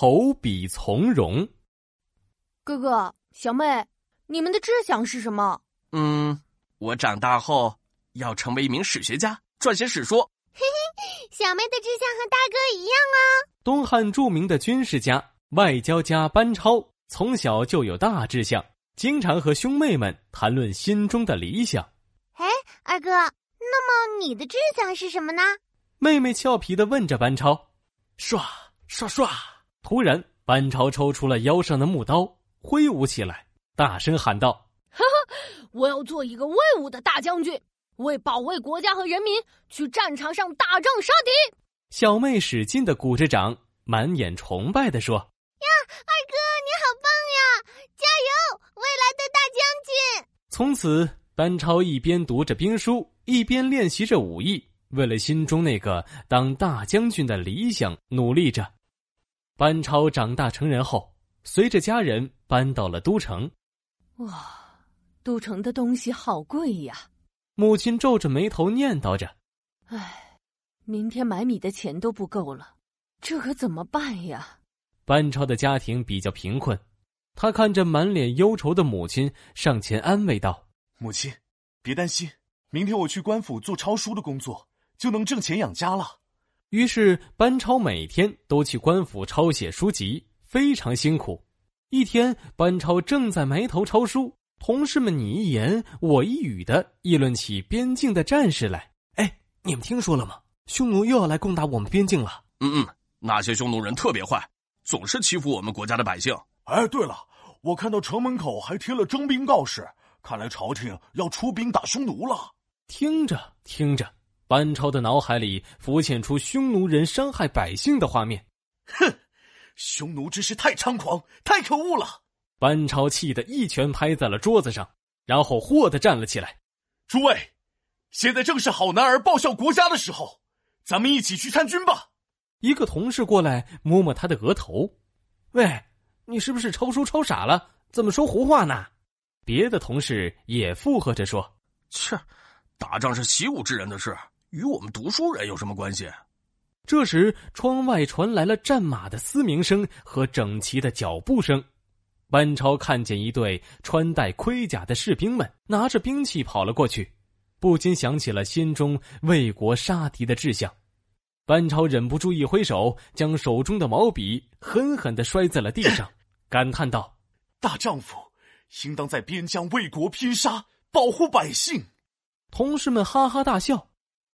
投笔从戎。哥哥，小妹，你们的志向是什么？嗯，我长大后要成为一名史学家，撰写史书。嘿嘿，小妹的志向和大哥一样啊。东汉著名的军事家、外交家班超，从小就有大志向，经常和兄妹们谈论心中的理想。哎，二哥，那么你的志向是什么呢？妹妹俏皮的问着班超。唰唰唰！突然，班超抽出了腰上的木刀。挥舞起来，大声喊道：“哈哈，我要做一个威武的大将军，为保卫国家和人民，去战场上打仗杀敌。”小妹使劲的鼓着掌，满眼崇拜的说：“呀，二哥你好棒呀！加油，未来的大将军！”从此，班超一边读着兵书，一边练习着武艺，为了心中那个当大将军的理想努力着。班超长大成人后。随着家人搬到了都城，哇，都城的东西好贵呀！母亲皱着眉头念叨着：“唉，明天买米的钱都不够了，这可怎么办呀？”班超的家庭比较贫困，他看着满脸忧愁的母亲，上前安慰道：“母亲，别担心，明天我去官府做抄书的工作，就能挣钱养家了。”于是，班超每天都去官府抄写书籍。非常辛苦。一天，班超正在埋头抄书，同事们你一言我一语的议论起边境的战事来。哎，你们听说了吗？匈奴又要来攻打我们边境了。嗯嗯，那些匈奴人特别坏，总是欺负我们国家的百姓。哎，对了，我看到城门口还贴了征兵告示，看来朝廷要出兵打匈奴了。听着听着，班超的脑海里浮现出匈奴人伤害百姓的画面。哼！匈奴之事太猖狂，太可恶了！班超气得一拳拍在了桌子上，然后霍地站了起来。诸位，现在正是好男儿报效国家的时候，咱们一起去参军吧。一个同事过来摸摸他的额头，喂，你是不是抄书抄傻了？怎么说胡话呢？别的同事也附和着说：“切，打仗是习武之人的事，与我们读书人有什么关系？”这时，窗外传来了战马的嘶鸣声和整齐的脚步声。班超看见一队穿戴盔甲的士兵们拿着兵器跑了过去，不禁想起了心中为国杀敌的志向。班超忍不住一挥手，将手中的毛笔狠狠的摔在了地上，感叹道：“大丈夫应当在边疆为国拼杀，保护百姓。”同事们哈哈大笑。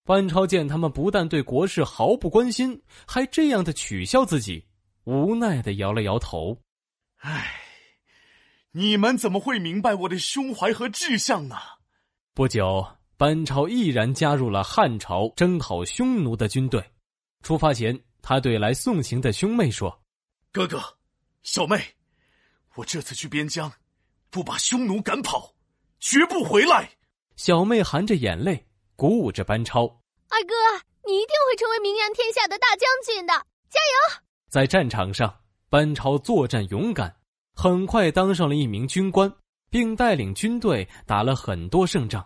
班超见他们不但对国事毫不关心，还这样的取笑自己，无奈的摇了摇头。唉，你们怎么会明白我的胸怀和志向呢？不久，班超毅然加入了汉朝征讨匈奴的军队。出发前，他对来送行的兄妹说：“哥哥，小妹，我这次去边疆，不把匈奴赶跑，绝不回来。”小妹含着眼泪。鼓舞着班超，二哥，你一定会成为名扬天下的大将军的，加油！在战场上，班超作战勇敢，很快当上了一名军官，并带领军队打了很多胜仗。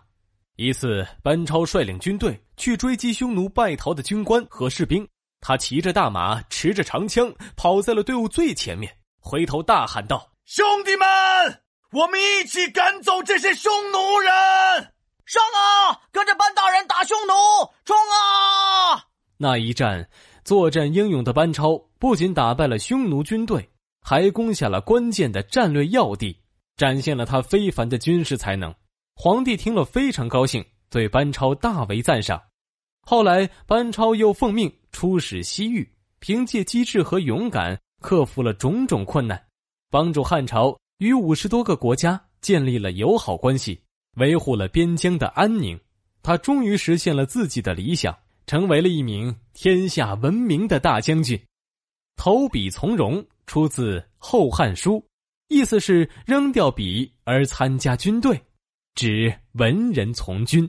一次，班超率领军队去追击匈奴败逃的军官和士兵，他骑着大马，持着长枪，跑在了队伍最前面，回头大喊道：“兄弟们，我们一起赶走这些匈奴人！”上啊！跟着班大人打匈奴，冲啊！那一战，作战英勇的班超不仅打败了匈奴军队，还攻下了关键的战略要地，展现了他非凡的军事才能。皇帝听了非常高兴，对班超大为赞赏。后来，班超又奉命出使西域，凭借机智和勇敢，克服了种种困难，帮助汉朝与五十多个国家建立了友好关系。维护了边疆的安宁，他终于实现了自己的理想，成为了一名天下闻名的大将军。投笔从戎出自《后汉书》，意思是扔掉笔而参加军队，指文人从军。